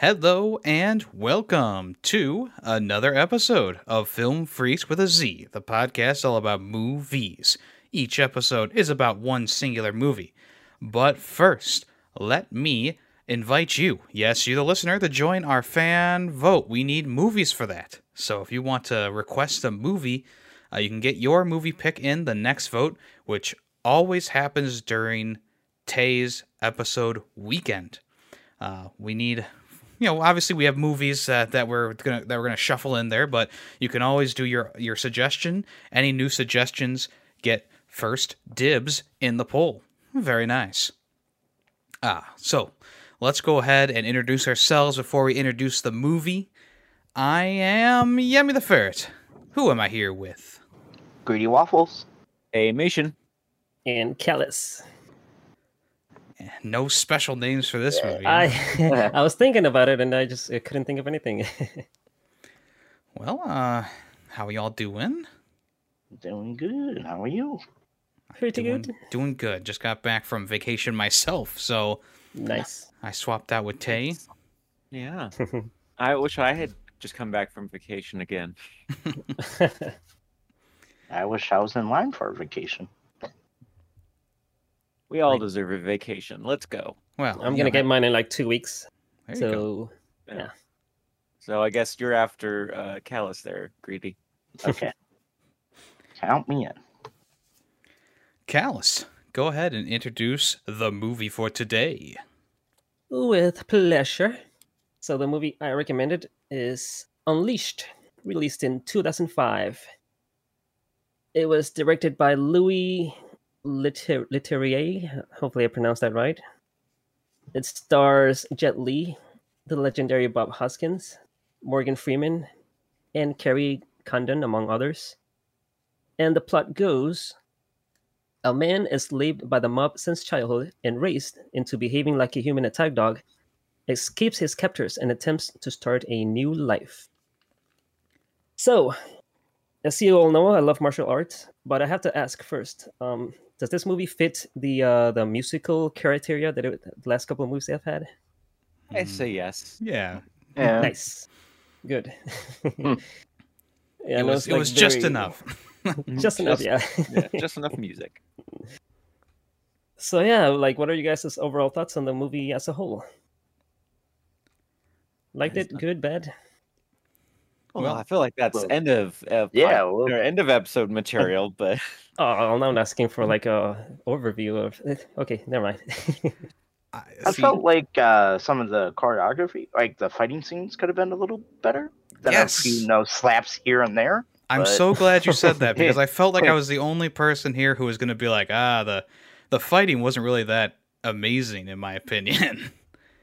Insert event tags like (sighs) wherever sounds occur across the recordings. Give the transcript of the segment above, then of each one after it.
Hello and welcome to another episode of Film Freaks with a Z, the podcast all about movies. Each episode is about one singular movie. But first, let me invite you, yes, you the listener, to join our fan vote. We need movies for that. So if you want to request a movie, uh, you can get your movie pick in the next vote, which always happens during Tay's episode weekend. Uh, we need you know, obviously we have movies uh, that we're gonna that we're gonna shuffle in there, but you can always do your your suggestion. Any new suggestions get first dibs in the poll. Very nice. Ah, so let's go ahead and introduce ourselves before we introduce the movie. I am Yemi the Ferret. Who am I here with? Greedy Waffles. A Mission. and Callus. No special names for this movie. I (laughs) I was thinking about it and I just I couldn't think of anything. (laughs) Well, uh, how are y'all doing? Doing good. How are you? Pretty doing, good. Doing good. Just got back from vacation myself, so Nice. I swapped out with Tay. Yeah. (laughs) I wish I had just come back from vacation again. I wish I was in line for a vacation. We all deserve a vacation. Let's go. Well, I'm gonna know, get mine in like two weeks. There you go. So So I guess you're after uh, Callus there, Greedy. Okay. (laughs) Count me in. Callus, go ahead and introduce the movie for today. with pleasure. So the movie I recommended is Unleashed, released in 2005. It was directed by Louis Leterrier. Hopefully I pronounced that right. It stars Jet Li, the legendary Bob Hoskins, Morgan Freeman, and Kerry Condon, among others. And the plot goes a man is enslaved by the mob since childhood and raised into behaving like a human attack dog escapes his captors and attempts to start a new life. So, as you all know, I love martial arts, but I have to ask first: um, Does this movie fit the uh, the musical criteria that it, the last couple of movies I've had? I say yes. Yeah, Yeah. (laughs) Nice, good. Hmm. (laughs) yeah, it no, was it's, it like, was just (laughs) enough. Just enough, yeah. yeah, just enough music. So yeah, like, what are you guys' overall thoughts on the movie as a whole? Liked it? Good, bad? Well, Well- I feel like that's well, end of uh, yeah, well- or end of episode material, but (laughs) Oh, I'm not asking for (laughs) like a overview of. Okay, never mind. (laughs) I, I see, felt like uh, some of the choreography, like the fighting scenes, could have been a little better. Than Yes. a few you know, slaps here and there. I'm but- so glad you said that because I felt like I was the only person here who was going to be like, ah, the the fighting wasn't really that amazing in my opinion.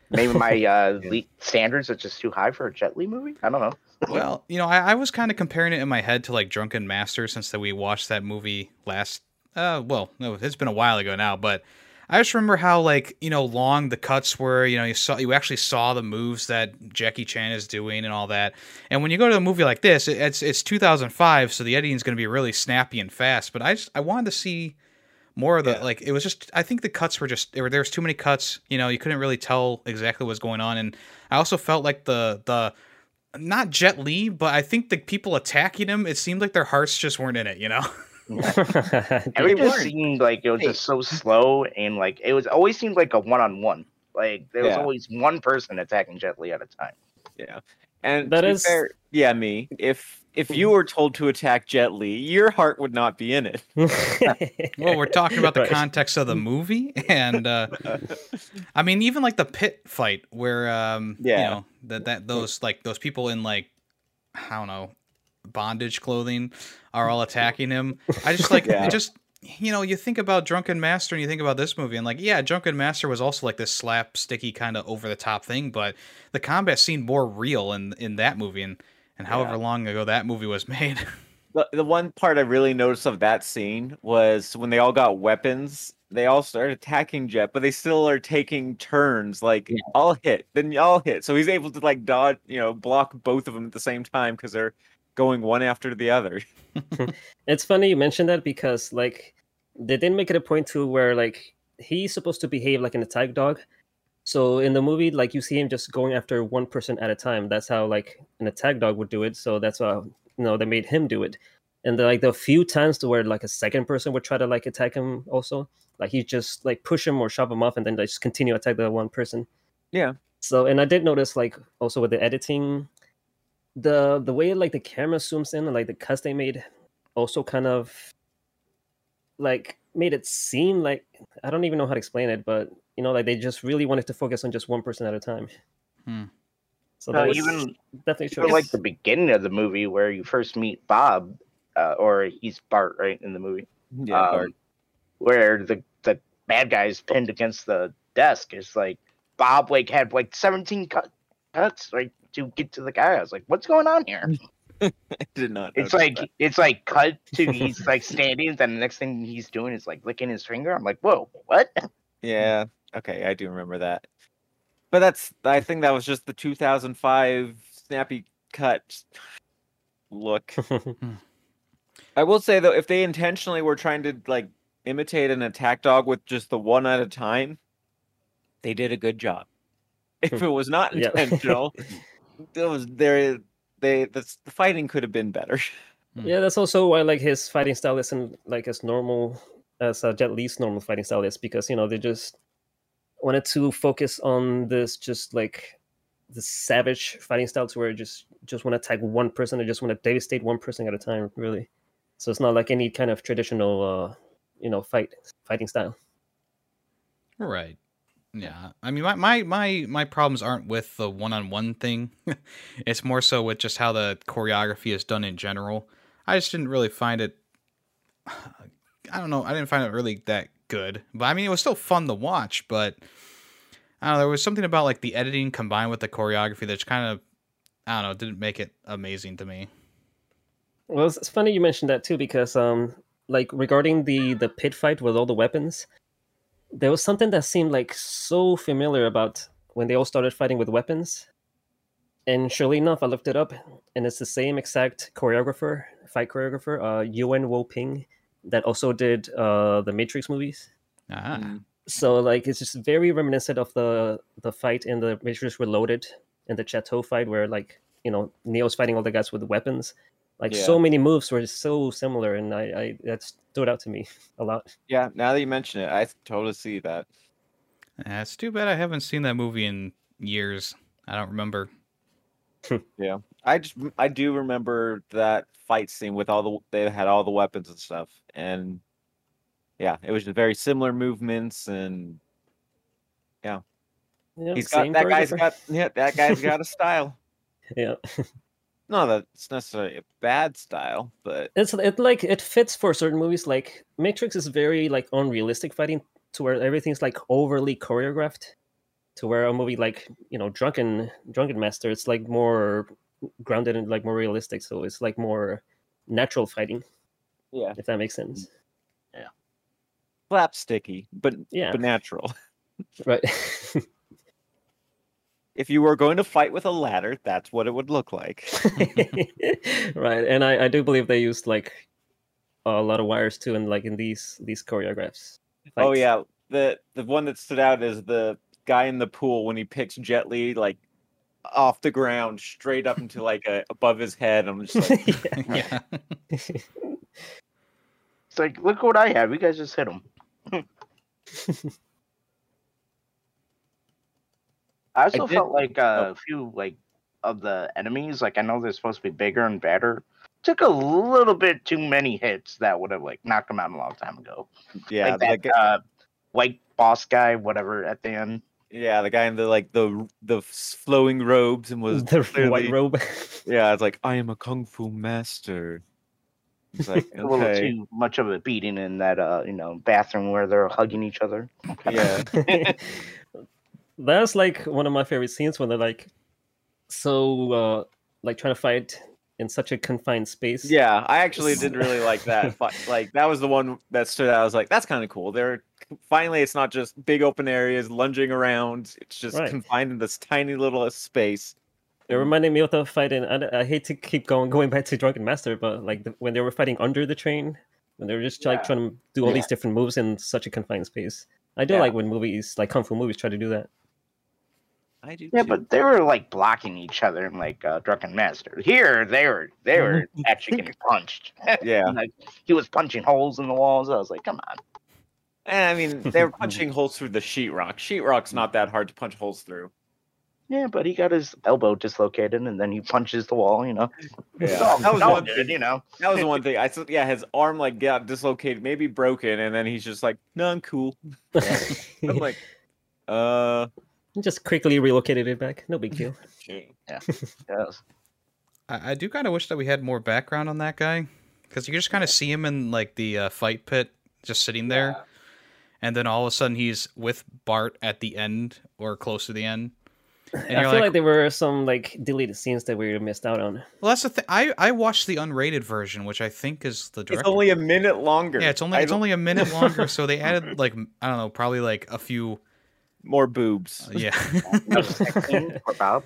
Maybe my uh, le- standards are just too high for a Jet Li movie. I don't know. Well, you know, I, I was kind of comparing it in my head to like Drunken Master since that we watched that movie last. Uh, well, no, it's been a while ago now, but I just remember how like you know long the cuts were. You know, you saw you actually saw the moves that Jackie Chan is doing and all that. And when you go to a movie like this, it, it's it's 2005, so the editing is going to be really snappy and fast. But I just I wanted to see more of the Yeah. like it was just I think the cuts were just there there was too many cuts. You know, you couldn't really tell exactly what was going on, and I also felt like the the not Jet Li, but I think the people attacking him, it seemed like their hearts just weren't in it. You know. (laughs) It just seemed like it was just so slow and like it was always seemed like a one on one. Like there was Yeah. always one person attacking Jet Li at a time. yeah. And That to be fair, yeah, me. If if you were told to attack Jet Li, your heart would not be in it. (laughs) Well, we're talking about the Right. context of the movie, (laughs) and uh, I mean, even like the pit fight where, um, you Yeah. know, that that those like those people in like, I don't know, bondage clothing are all attacking him. I just like Yeah. just. You know, you think about Drunken Master and you think about this movie, and like, yeah, Drunken Master was also like this slap sticky kind of over the top thing, but the combat seemed more real in in that movie, and and however Yeah. long ago that movie was (laughs) made. The, the one part I really noticed of that scene was when they all got weapons, they all started attacking Jet, but they still are taking turns. Like, Yeah. I'll hit, then y'all hit. So he's able to, like, dodge, you know, block both of them at the same time because they're going one after the other. (laughs) it's funny you mentioned that because like they didn't make it a point to where like he's supposed to behave like an attack dog So in the movie, like you see him just going after one person at a time. That's how like an attack dog would do it. So that's how you know they made him do it. And the, like the few times to where like a second person would try to like attack him also, like he just like push him or shove him off and then they just continue to attack the one person. Yeah. So and I did notice like also with the editing, the the way like the camera zooms in and like the cuts they made also kind of like made it seem like I don't even know how to explain it, but you know, like they just really wanted to focus on just one person at a time. Hmm. So No, that was even definitely for like the beginning of the movie where you first meet Bob, uh, or he's Bart, right in the movie, Yeah, um, Bart. where the the bad guy is pinned against the desk. It's like Bob like had like seventeen cut, cuts like to get to the guy. I was like, what's going on here? (laughs) (laughs) I did not. It's like that. it's like cut to he's like standing, then the next thing he's doing is like licking his finger. I'm like, whoa, what? Yeah. Okay, I do remember that. But that's I think that was just the 2005 snappy cut look. (laughs) Hmm. I will say though, if they intentionally were trying to like imitate an attack dog with just the one at a time, they did a good job. If (laughs) it was not intentional, it was there. They the, the fighting could have been better. yeah, that's also why like his fighting style isn't like as normal as uh, Jet Li's normal fighting style is because you know they just wanted to focus on this just like the savage fighting style to where you just just want to attack one person or just want to devastate one person at a time really so it's not like any kind of traditional uh you know fight fighting style Right. Yeah. I mean, my my my my problems aren't with the one-on-one thing. (laughs) it's more so with just how the choreography is done in general. I just didn't really find it. (sighs) I don't know. I didn't find it really that good. But I mean, it was still fun to watch. But I don't know. There was something about like the editing combined with the choreography that's kind of I don't know. Didn't make it amazing to me. Well, it's, funny you mentioned that too because um like regarding the the pit fight with all the weapons, there was something that seemed like so familiar about when they all started fighting with weapons. And surely enough, I looked it up, and it's the same exact choreographer, fight choreographer, uh, Yuen Woo-ping, that also did uh, the Matrix movies. Ah. Mm. So like it's just very reminiscent of the the fight in the Matrix Reloaded and the Chateau fight where like you know Neo's fighting all the guys with weapons. Like Yeah. so many moves were so similar, and I, I that stood out to me a lot. Yeah, now that you mention it, I totally see that. Yeah, it's too bad I haven't seen that movie in years. I don't remember. (laughs) Yeah, I just I do remember that fight scene with all the they had all the weapons and stuff, and yeah, it was just very similar movements, and Yeah, he's got that guy's choreographer. got yeah that guy's (laughs) got a style. yeah. (laughs) Not that it's necessarily a bad style, but It's it like it fits for certain movies. Like Matrix is very like unrealistic fighting to where everything's like overly choreographed. To where a movie like you know Drunken Drunken Master, it's like more grounded and like more realistic. So it's like more natural fighting, yeah, if that makes sense. Yeah, slapsticky, but Yeah, but natural. (laughs) right. (laughs) If you were going to fight with a ladder, that's what it would look like. (laughs) right, and I, I do believe they used like a lot of wires too, and like in these these choreographs. oh yeah, the the one that stood out is the guy in the pool when he picks Jet Li like off the ground straight up into like a, above his head. I'm just like, (laughs) yeah. yeah. (laughs) It's like, look what I have. You guys just hit him. I also did- felt like uh, oh. a few like of the enemies, like I know they're supposed to be bigger and better, took a little bit too many hits that would have like knocked them out a long time ago. yeah, like the that guy- uh, white boss guy, whatever, at the end. yeah, the guy in the like the the flowing robes and was the clearly, white robe. (laughs) yeah, it's like I am a kung fu master. It's like (laughs) A little too much of a beating in that uh, you know, bathroom where they're hugging each other. yeah, (laughs) That's like one of my favorite scenes when they're like so uh like trying to fight in such a confined space. yeah. I actually did (laughs) really like that. Like that was the one that stood out. I was like, that's kind of cool. They're finally, it's not just big open areas lunging around. It's just Right. confined in this tiny little space. It reminded me of the fight in. I, I hate to keep going going back to Drunken Master, but like the, when they were fighting under the train, when they were just like trying to do all Yeah. these different moves in such a confined space. I do Yeah. like when movies like kung fu movies try to do that. I do. Yeah, too. but they were like blocking each other in like uh, Drunken Master. Here, they were they were actually getting punched. (laughs) yeah. like he was punching holes in the walls. I was like, come on. And I mean, they're (laughs) punching holes through the sheetrock. Sheetrock's not that hard to punch holes through. Yeah, but he got his elbow dislocated, and then he punches the wall. You know, (laughs) Yeah. All- That was all one good, thing. You know, That was the one thing. I said, yeah, his arm like got dislocated, maybe broken, and then he's just like, "No, I'm cool." I'm like, uh, Just quickly relocated it back. No big deal. (laughs) (laughs) yes. I, I do kind of wish that we had more background on that guy because you just kind of see him in like the uh, fight pit, just sitting there, and then all of a sudden he's with Bart at the end or close to the end. (laughs) And I feel like, like, there were some like deleted scenes that we missed out on. well, that's the thing. I I watched the unrated version, which I think is the director. it's direct. only a minute longer. yeah, it's only I it's don't- only a minute longer, so they added like I don't know, probably like a few. More boobs. Yeah, or (laughs) Bob.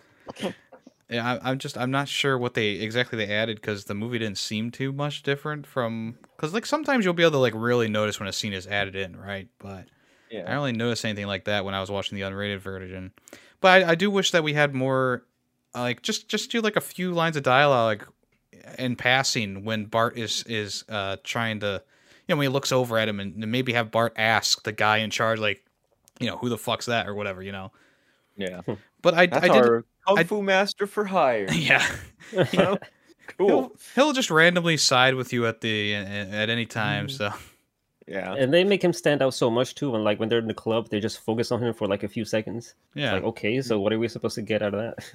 yeah. I, I'm just I'm not sure what they exactly they added because the movie didn't seem too much different from because like sometimes you'll be able to like really notice when a scene is added in, right? But I Yeah. don't really notice anything like that when I was watching the unrated version. But I, I do wish that we had more, uh, like just just do like a few lines of dialogue in passing when Bart is is uh trying to, you know, when he looks over at him and maybe have Bart ask the guy in charge like, you know, who the fuck's that or whatever, you know. Yeah. But I That's I did our kung I- fu master for hire. (laughs) yeah. (laughs) Cool. He'll, he'll just randomly side with you at the at any time. Mm. So Yeah. and they make him stand out so much too. And like when they're in the club, they just focus on him for like a few seconds. yeah, Like, okay, so what are we supposed to get out of that?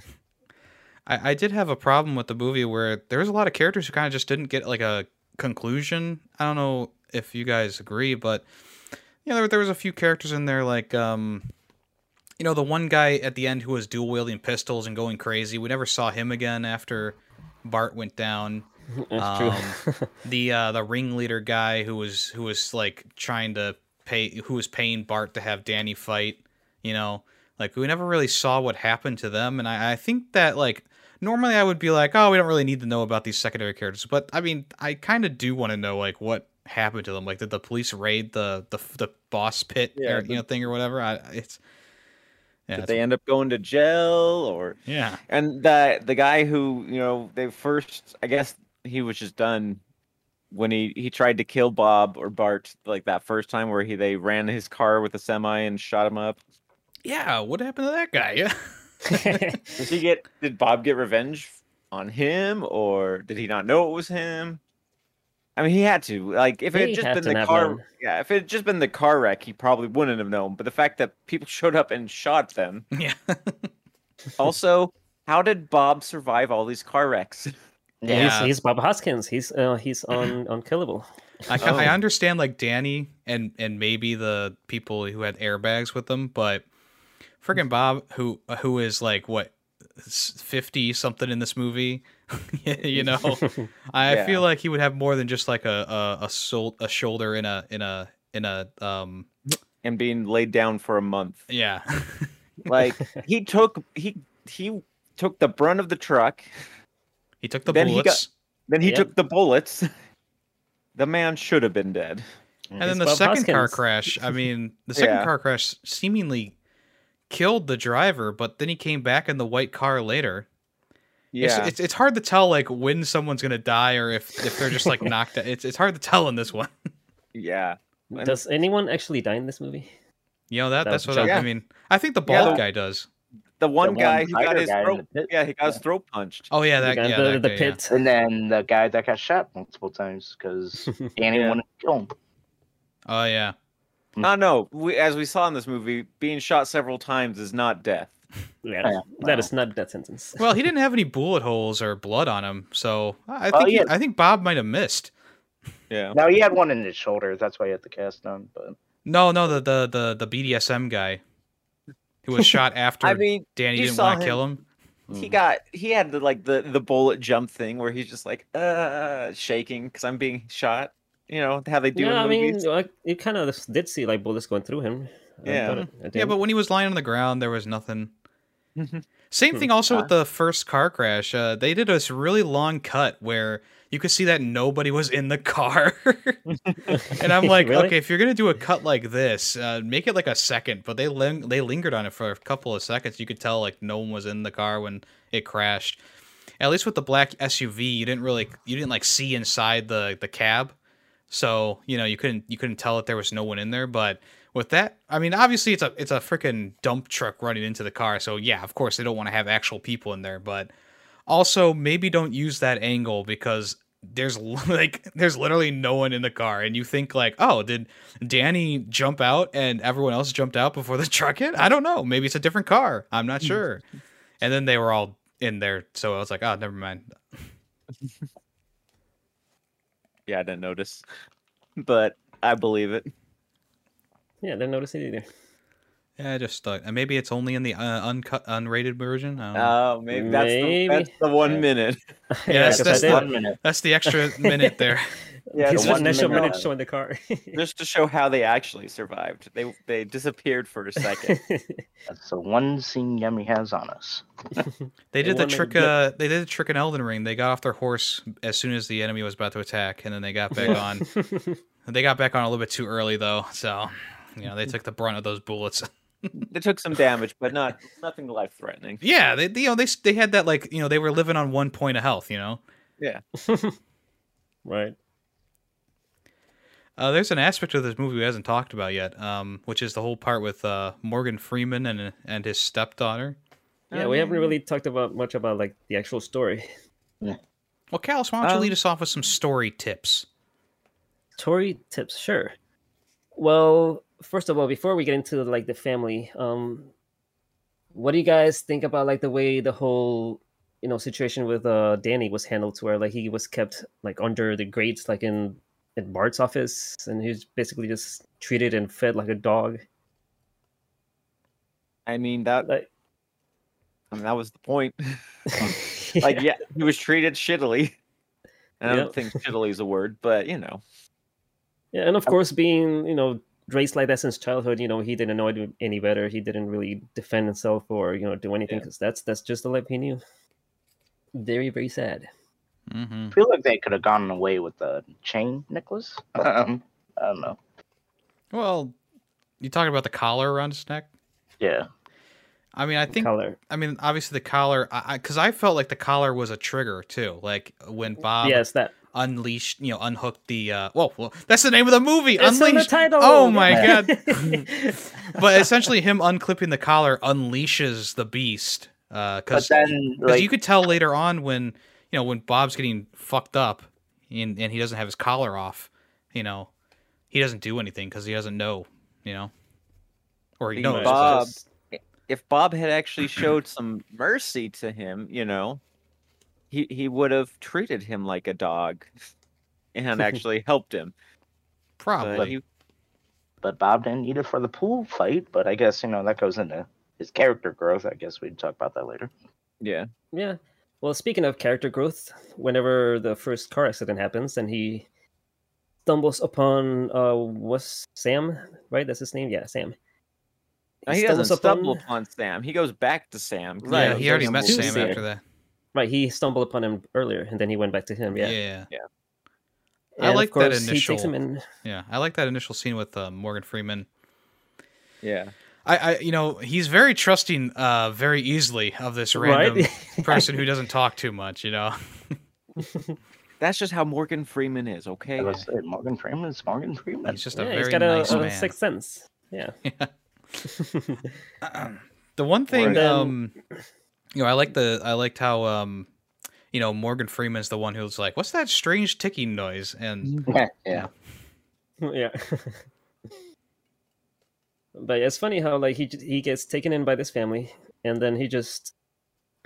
(laughs) I, I did have a problem with the movie where there was a lot of characters who kind of just didn't get like a conclusion. I don't know if you guys agree, but know, there, there was a few characters in there like um you know, the one guy at the end who was dual wielding pistols and going crazy. We never saw him again after Bart went down. (laughs) True. (laughs) The uh the ringleader guy who was who was like trying to pay who was paying Bart to have Danny fight, you know. Like we never really saw what happened to them and I, I think that like normally I would be like, oh, we don't really need to know about these secondary characters, but I mean, I kind of do want to know like what happened to them. Like, did the police raid the the, the boss pit, Yeah, or, you know, thing or whatever? I, it's yeah, Did they end up going to jail or yeah, and the the guy who, you know, they first I guess he was just done when he he tried to kill Bob or Bart like that first time where he they ran his car with a semi and shot him up. yeah. What happened to that guy? Yeah, (laughs) Did he get did Bob get revenge on him or did he not know it was him? I mean, he had to. Like, if it had just had been the car, known. yeah, if it had just been the car wreck, he probably wouldn't have known. But the fact that people (laughs) showed up and shot them. yeah. (laughs) Also, how did Bob survive all these car wrecks? Yeah. He's, he's Bob Hoskins. He's uh, he's (laughs) un, unkillable. I, ca- I Oh. understand like Danny and and maybe the people who had airbags with them, but freaking Bob, who who is like what fifty something in this movie, (laughs) you (laughs) know, I Yeah. feel like he would have more than just like a a a, sol- a shoulder in a in a in a um and being laid down for a month. yeah (laughs) Like he took he he took the brunt of the truck. he took the Then he got- bullets Then he Yep. took the bullets. The man should have been dead. and then the Bob second car crash. I mean, the second Yeah. car crash seemingly killed the driver, but then he came back in the white car later. Yeah. It's, it's it's hard to tell like when someone's gonna die or if if they're just like (laughs) knocked out. It's it's hard to tell in this one. yeah. And- Does anyone actually die in this movie? You know that That that's was what a I, I joke. mean. I think the Yeah, bald the- guy does. The one one guy who got his guy throat, pit. yeah, he got his throat punched. Oh yeah, that guy- yeah, the, that the guy, yeah. pit. And then the guy that got shot multiple times because Danny (laughs) Yeah. wanted to kill him. Oh yeah. Oh no, we, as we saw in this movie, being shot several times is not death. Yeah, Yeah, that wow. is not that sentence. Well, he didn't have any bullet holes or blood on him, so I I Oh, think he- yeah. I think Bob might have missed. Yeah. Now he had one in his shoulder. That's why he had the cast on. But No, no, the the the, the BDSM guy who was shot (laughs) after I mean, Danny didn't want to kill him. he got he had the like the the bullet jump thing where he's just like uh shaking because I'm being shot. You know how they do yeah, I in mean, movies. like, you kind of did see like bullets going through him. Yeah. thought it- Yeah, but when he was lying on the ground, there was nothing. Same Hmm. thing also Huh? with the first car crash. Uh, they did this really long cut where you could see that nobody was in the car. (laughs) and I'm (laughs) like, Really? okay, if you're gonna do a cut like this, uh, make it like a second. But they ling- they lingered on it for a couple of seconds. You could tell like no one was in the car when it crashed. At least with the black SUV, you didn't really you didn't like see inside the the cab, so you know you couldn't you couldn't tell that there was no one in there. But with that, I mean, obviously it's a it's a freaking dump truck running into the car, so yeah, of course they don't want to have actual people in there, but also maybe don't use that angle because there's (laughs) like there's literally no one in the car and you think like oh did danny jump out and everyone else jumped out before the (laughs) truck hit? I don't know. Maybe it's a different car. I'm not hmm. sure. And then they were all in there. So i was like oh never mind (laughs) Yeah, I didn't notice, (laughs) but I believe it. Yeah, didn't notice it either. yeah i just thought and maybe it's only in the uh, uncut unrated version I don't. Oh, maybe that's the that's the one minute. (laughs) Yeah, that's- that's the- one minute. that's the extra minute there (laughs) Yeah, His the one initial minute. minute showing the car. (laughs) just to show how they actually survived. They they disappeared for a second. (laughs) That's the one scene Yemi has on us. (laughs) They did the one trick. Uh, they did the trick in Elden Ring. They got off their horse as soon as the enemy was about to attack, and then they got back on. They got back on a little bit too early, though. So, you know, they took the brunt of those bullets. they took some damage, but not nothing life threatening. yeah, they, you know, they they had that like, you know, they were living on one point of health. You know, Yeah. right. Uh, there's an aspect of this movie we hasn't talked about yet, um, which is the whole part with uh, Morgan Freeman and and his stepdaughter. Yeah, we haven't really talked about much about like the actual story. Yeah. Well, Callus, why don't you Um, lead us off with some story tips? Story tips, sure. Well, first of all, before we get into like the family, um, what do you guys think about like the way the whole you know situation with uh Danny was handled, to where like he was kept like under the grates, like in in Bart's office, and he was basically just treated and fed like a dog. I mean that Like, I mean that was the point. (laughs) (laughs) like yeah, he was treated shittily. And I don't think shittily is a word, but you know. Yeah, and of course, being you know raised like that since childhood, you know he didn't know it any better. He didn't really defend himself or you know do anything Yeah. because that's that's just the life he knew. Very very sad. Mm-hmm. I feel like they could have gone away with the chain necklace. Um, (laughs) I don't know. Well, you talking about the collar around his neck? Yeah. I mean, I think Color. I mean, obviously the collar, I because I, felt like the collar was a trigger too. Like when Bob yes, that. unleashed, you know, unhooked the. uh Well, well that's the name of the movie. It's in the Unleashed. title. Oh my god! (laughs) but essentially, him unclipping the collar unleashes the beast. But Because then, like, you could tell later on when you know when Bob's getting fucked up and and he doesn't have his collar off. You know, he doesn't do anything because he doesn't know. You know, or he He knows. Bob- If Bob had actually showed some mercy to him, you know, he he would have treated him like a dog (laughs) and actually helped him. But Probably. he, but Bob didn't need it for the pool fight. But I guess you know that goes into his character growth. I guess we'd talk about that later. yeah. Yeah. Well, speaking of character growth, whenever the first car accident happens and he stumbles upon uh what's Sam, right? That's his name? Yeah, Sam. No, he doesn't stumbles stumble upon- upon Sam. He goes back to Sam. 'cause yeah, knows he already there's met Sam there. after that. Right, he stumbled upon him earlier and then he went back to him. Yeah. yeah. I like that course, He initial- in. Yeah, I like that initial scene with uh, Morgan Freeman. Yeah. I, I, you know, he's very trusting, uh, very easily of this Right? random (laughs) person who doesn't talk too much. You know, (laughs) That's just how Morgan Freeman is, okay? I was Morgan Freeman is Morgan Freeman. he's just a yeah, very he's got nice a, a sixth sense. Yeah. (laughs) the one thing, Right. um, you know, I like the, I liked how, um, you know, Morgan Freeman's the one who's like, "What's that strange ticking noise?" And yeah. yeah. But it's funny how like he he gets taken in by this family, and then he just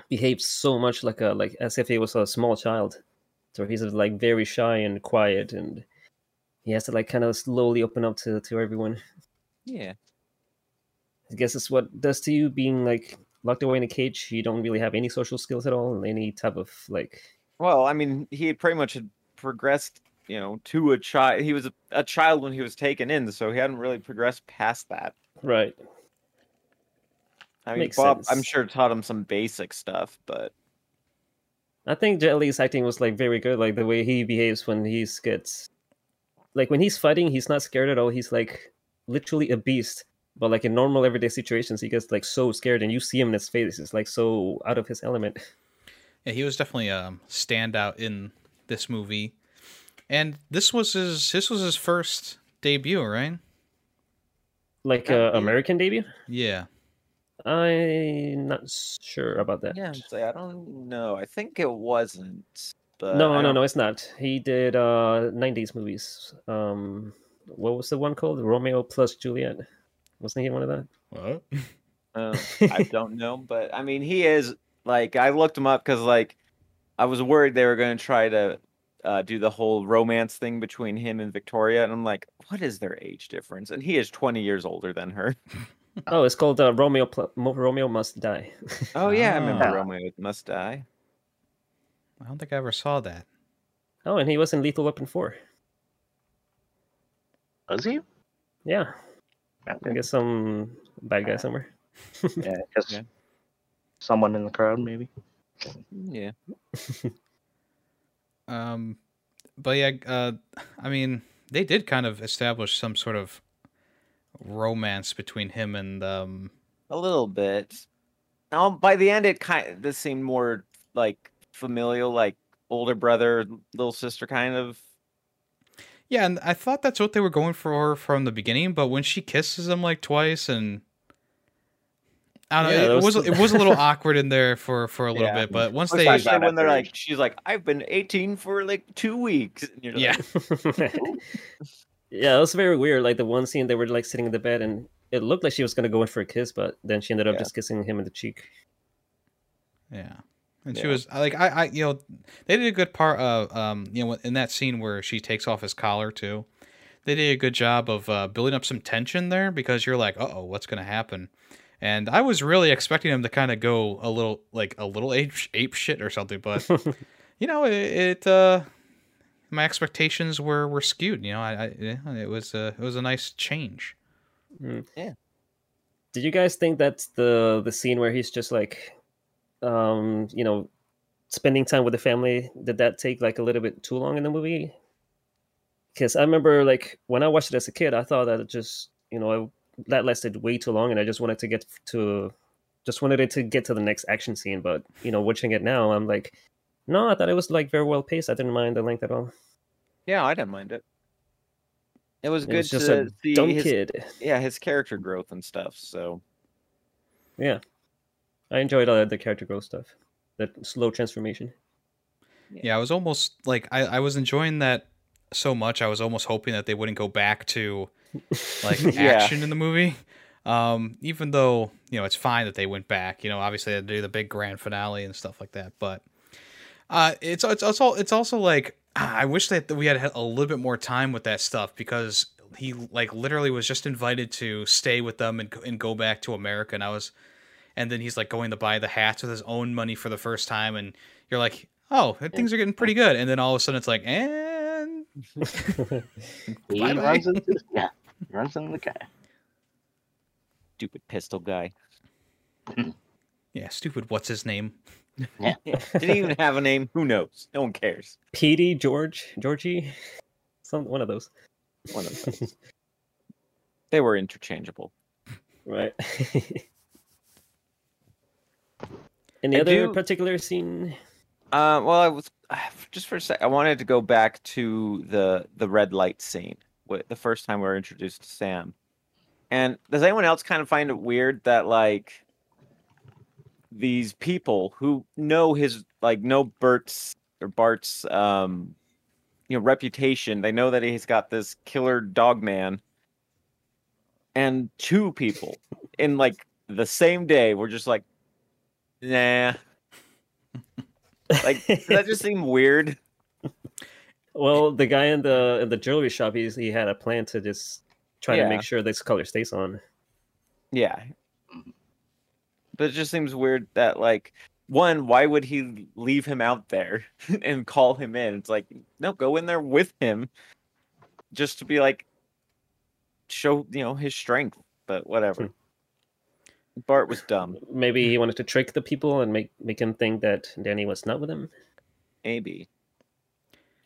behaves so much like a like as if he was a small child. So he's like very shy and quiet, and he has to like kind of slowly open up to to everyone. Yeah. I guess it's what does to you being like locked away in a cage. You don't really have any social skills at all, any type of like Well, I mean, he pretty much had progressed, you know, to a child. He was a, a child when he was taken in, so he hadn't really progressed past that. right. I mean, Makes Bob, I'm sure taught him some basic stuff, but I think Jet Li's acting was like very good, like the way he behaves when he's gets like when he's fighting, he's not scared at all. He's like literally a beast. But like in normal everyday situations, he gets like so scared, and you see him in his face. It's like so out of his element. Yeah, he was definitely a standout in this movie, and this was his this was his first debut, right? Like uh. American debut. Yeah. I'm not sure about that. yeah, so I don't know. I think it wasn't. But no, no, no, it's not. He did uh 90s movies. Um what was the one called? Romeo plus Juliet. Wasn't he one of that? What? Uh, (laughs) I (laughs) don't know, but I mean, he is like I looked him up because like I was worried they were going to try to uh, do the whole romance thing between him and Victoria, and I'm like, what is their age difference? And he is 20 years older than her. Oh, it's called uh, Romeo Pl- Romeo Must Die. (laughs) Oh yeah, I remember Ah. Romeo Must Die. I don't think I ever saw that. oh, and he was in Lethal Weapon 4. Was he? Yeah, I guess some bad guy somewhere. Yeah, (laughs) just Yeah. someone in the crowd, maybe. Yeah, (laughs) Um, but yeah, uh, I mean, they did kind of establish some sort of romance between him and um. a little bit. Um, by the end, it kind of this seemed more like familial, like older brother, little sister kind of. Yeah, and I thought that's what they were going for from the beginning, but when she kisses him like twice and I don't Yeah, know, it was was- it was a little awkward in there for for a little Yeah. bit, but once they Especially got when they're that like, she's like, "I've been 18 for like two weeks." You're yeah, like, (laughs) yeah, it was very weird. Like the one scene they were like sitting in the bed and it looked like she was gonna go in for a kiss, but then she ended up Yeah. just kissing him in the cheek. Yeah. And she was like, I, I, you know, they did a good part of, um, you know, in that scene where she takes off his collar too. They did a good job of uh, building up some tension there because you're like, uh oh, what's gonna happen? And I was really expecting him to kind of go a little, like a little ape, ape shit or something, but (laughs) you know, it, it uh, my expectations were were skewed. You know, I, I it was a it was a nice change. Yeah. Did you guys think that the the scene where he's just like, um, you know, spending time with the family, did that take like a little bit too long in the movie? Because I remember like when I watched it as a kid, I thought that it just you know I, that lasted way too long, and I just wanted to get to, just wanted it to get to the next action scene. But you know, watching it now, I'm like, no, I thought it was like very well paced. I didn't mind the length at all. "Yeah, I didn't mind it." It was It good was just to a see dumb his, kid. yeah, his character growth and stuff. So Yeah, I enjoyed all the character growth stuff, that slow transformation. Yeah, I was almost like I, I was enjoying that so much. I was almost hoping that they wouldn't go back to like (laughs) Yeah. action in the movie. Um, even though you know it's fine that they went back. You know, obviously they do the big grand finale and stuff like that. But uh, it's it's also it's also like I wish that we had had a little bit more time with that stuff because he like literally was just invited to stay with them and go- and go back to America, and I was, and then he's like going to buy the hats with his own money for the first time, and you're like, oh, things are getting pretty good, and then all of a sudden it's like, and (laughs) He runs into (laughs) yeah, runs into the guy. stupid pistol guy. (laughs) yeah, stupid. What's his name? Yeah, (laughs) didn't even have a name. Who knows? No one cares. Petey, George, Georgie, (laughs) some one of those. One of those. they were interchangeable. right. Any I other do- particular scene? Uh, well, I was (sighs) just for a sec. I wanted to go back to the the red light scene. The first time we were introduced to Sam, and does anyone else kind of find it weird that like these people who know his like know Bert's or Bart's um you know reputation, they know that he's got this killer dog man, and two people in like the same day were just like, nah. (laughs) Like, does that just seem weird? Well, the guy in the in the jewelry shop, he's, he had a plan to just try to make sure this color stays on. Yeah. But it just seems weird that, like, one, why would he leave him out there (laughs) and call him in? It's like, no, go in there with him just to be like, show, you know, his strength, but whatever. Hmm. Bart was dumb. Maybe he wanted to trick the people and make make him think that Danny was not with him. Maybe.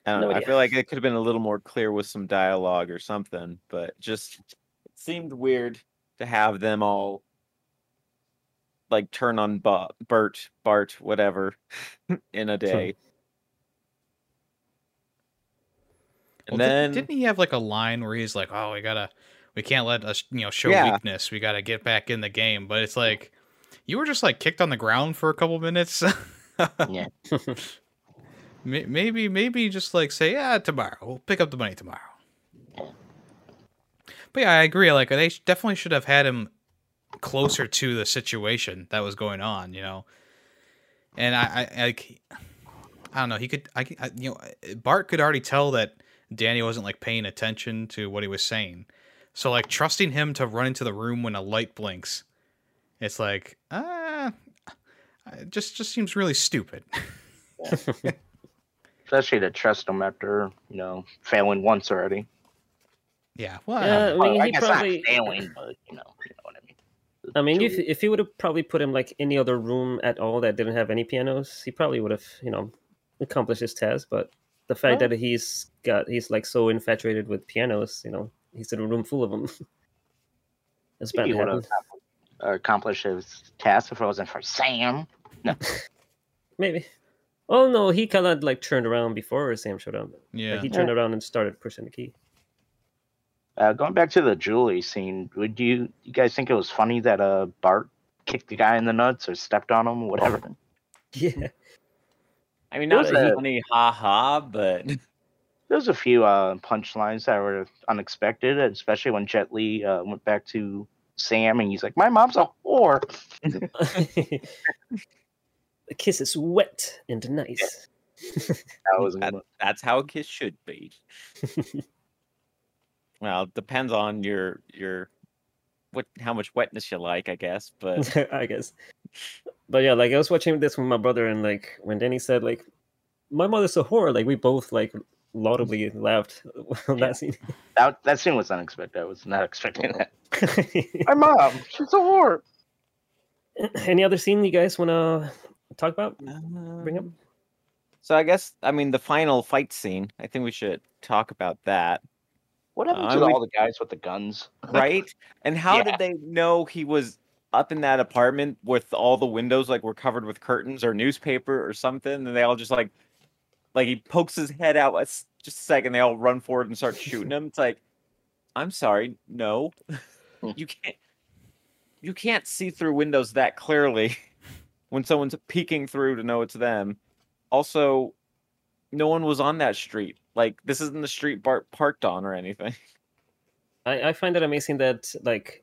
I know. I feel like it could have been a little more clear with some dialogue or something, but just it seemed weird to have them all like turn on Bo- Bert, Bart, whatever, (laughs) in a day. Well, And then didn't he have like a line where he's like, "Oh, we gotta, we can't let us, you know, show Yeah. weakness. We gotta get back in the game." But it's like, you were just like kicked on the ground for a couple minutes. (laughs) Yeah. (laughs) May- maybe, maybe just like say, "Yeah, tomorrow. We'll pick up the money tomorrow." But yeah, I agree. Like they definitely should have had him closer to the situation that was going on. You know, and I, I, like, I don't know. He could, I, I, you know, Bart could already tell that Danny wasn't like paying attention to what he was saying. So like trusting him to run into the room when a light blinks, it's like, ah, it just just seems really stupid. (laughs) Especially to trust him after you know failing once already. yeah, well, Yeah, I mean, Well, I guess probably- not failing, but you know, you know what I mean. I mean, if if he would have probably put him like any other room at all that didn't have any pianos, he probably would have, you know, accomplished his task. But the fact Well- that he's got he's like so infatuated with pianos, you know, he's in a room full of them. That's (laughs) he bound to would happen. have uh, accomplished his task if it wasn't for Sam. No. (laughs) Maybe. Oh no, he kind of like turned around before Sam showed up. yeah. Like he turned around and started pushing the key. Uh, going back to the Julie scene, would you you guys think it was funny that uh Bart kicked the guy in the nuts or stepped on him, or whatever? (laughs) Yeah. I mean, There not was a a- funny ha ha, but (laughs) There's a few uh punchlines that were unexpected, especially when Jet Li uh, went back to Sam and he's like, "My mom's a whore." (laughs) the kiss is wet and nice. That (laughs) was that, that's how a kiss should be. (laughs) well, it depends on your your what how much wetness you like, I guess. But (laughs) I guess. But yeah, like I was watching this with my brother, and like when Danny said like, "My mother's a whore," like we both like laudably laughed on that scene. that that scene was unexpected. I was not expecting that. My mom, she's a whore. Any other scene you guys want to talk about? Bring up? Um, So I guess I mean the final fight scene. I think we should talk about that, What happened Uh, to we- all the guys with the guns? right? and how Yeah. did they know he was up in that apartment with all the windows like were covered with curtains or newspaper or something? And they all just like, like he pokes his head out. It's just a second. They all run forward and start shooting him. It's like, I'm sorry, no, Hmm. you can't. You can't see through windows that clearly when someone's peeking through to know it's them. Also, no one was on that street. Like this isn't the street Bart parked on or anything. (laughs) I, I find it amazing that like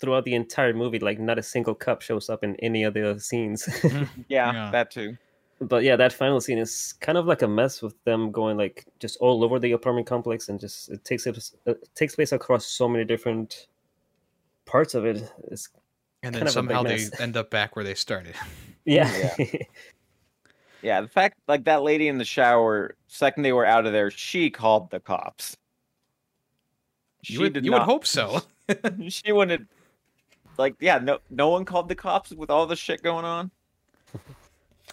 throughout the entire movie, like not a single cup shows up in any of the scenes. Mm-hmm. (laughs) Yeah, Yeah. that too. but yeah, that final scene is kind of like a mess with them going like just all over the apartment complex, and just it takes it, it takes place across so many different parts of it. It's and then kind of a big somehow they (laughs) end up back where they started. yeah, (laughs) Yeah, the fact like that lady in the shower, second they were out of there, she called the cops. You would, did you would hope so. (laughs) she wanted like yeah, no no one called the cops with all this shit going on.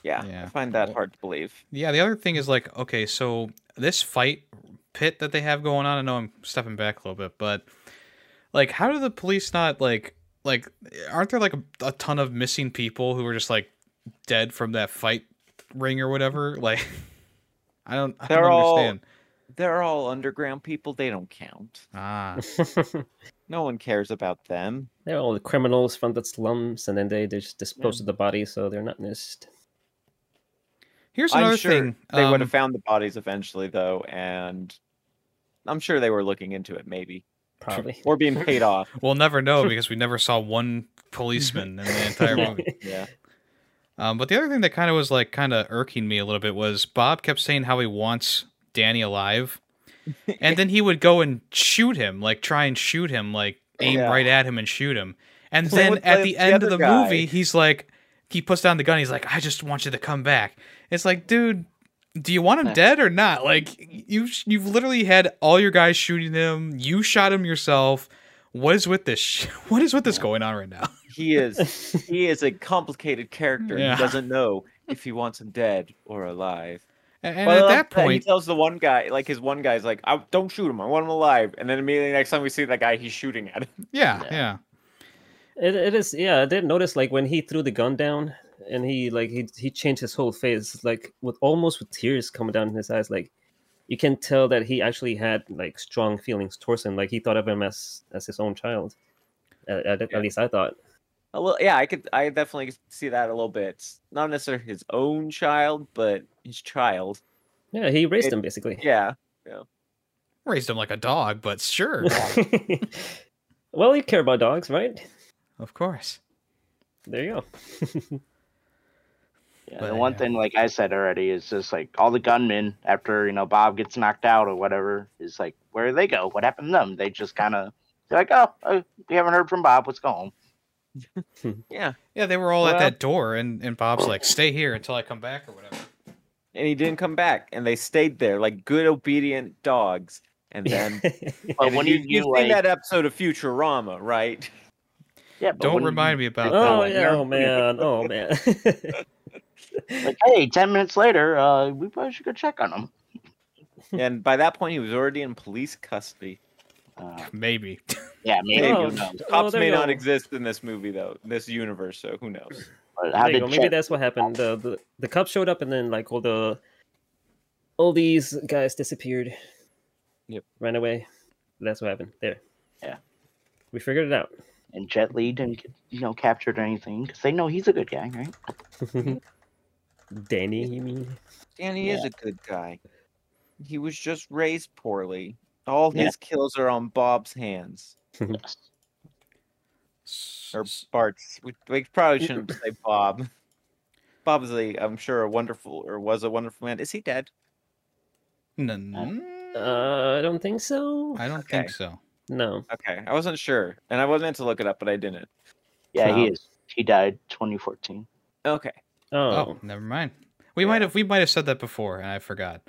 Yeah, Yeah. I find that hard to believe. Yeah, the other thing is like, okay, so this fight pit that they have going on, I know I'm stepping back a little bit, but like how do the police not like like aren't there like a, a ton of missing people who were just like dead from that fight ring or whatever? (laughs) Like I don't I They're don't all- understand. They're all underground people, they don't count. Ah. (laughs) No one cares about them. they're all the criminals from the slums, and then they they just dispose of the bodies, so they're not missed. Here's another I'm sure thing. they would um, have found the bodies eventually though, and I'm sure they were looking into it maybe. Probably. Or being (laughs) paid off. We'll never know because we never saw one policeman in the entire movie. (laughs) Yeah. Um, but the other thing that kind of was like kind of irking me a little bit was Bob kept saying how he wants Danny alive, (laughs) and then he would go and shoot him, like try and shoot him, like aim Yeah. right at him and shoot him. And Same then with at the- the the end of the guy. movie, he's like, he puts down the gun. He's like, I just want you to come back. It's like, dude, do you want him dead or not? Like, you you've literally had all your guys shooting him. You shot him yourself. what is with this? Sh- (laughs) what is with this going on right now? (laughs) He is he is a complicated character. Yeah. He doesn't know if he wants him dead or alive. And, and Well, at that point, he tells the one guy, like his one guy's like, I, "Don't shoot him. I want him alive." And then immediately next time we see that guy, he's shooting at him. yeah, Yeah. yeah, It, it is yeah. I did notice like when he threw the gun down and he like he he changed his whole face like with almost with tears coming down his eyes. Like you can tell that he actually had like strong feelings towards him. Like he thought of him as as his own child. At, at, Yeah. at least I thought. Uh, a little, yeah, I could, I definitely see that a little bit. It's not necessarily his own child, but his child. Yeah, he raised It- him basically. yeah Yeah, raised him like a dog, but sure, (laughs) (laughs) well, you care about dogs, right? of course. There you go. (laughs) Yeah, But, the one yeah. thing, like I said already, is just like all the gunmen after you know Bob gets knocked out or whatever is like, where do they go? What happened to them? They just kind of they're like, oh, uh, we haven't heard from Bob. Let's go home. (laughs) yeah. Yeah, they were all at that door, and and Bob's like, "Stay here until I come back" or whatever. And he didn't come back, and they stayed there like good obedient dogs. And then, (laughs) But and when you, you, you've do seen that episode of Futurama, right? yeah, but Don't remind you- me about (laughs) oh that. yeah, oh man, oh man. Like, hey, ten minutes later, uh, we probably should go check on him. (laughs) and by that point, he was already in police custody. Uh, (laughs) Maybe. yeah, maybe Oh, who knows? oh, Cops there may not exist in this movie, though, this universe. So who knows? How did. Maybe that's what happened. The, the the cops showed up and then like all the all these guys disappeared. Yep. Ran away. That's what happened. There. Yeah. We figured it out. and Jet Li didn't get you know captured or anything because they know he's a good guy, right? (laughs) Danny, you mean? Danny is a good guy. He was just raised poorly. All Yeah. his kills are on Bob's hands Yes. (laughs) or Bart's. We, we probably shouldn't say Bob. Bob is a, I'm sure, a wonderful or was a wonderful man. Is he dead? No. Uh, I don't think so. I don't okay. think so. No. Okay, I wasn't sure, and I wasn't meant to look it up, but I didn't. Yeah, he Um, is. He died 2014. Okay, Oh, Oh, never mind. We Yeah. might have we might have said that before, and I forgot.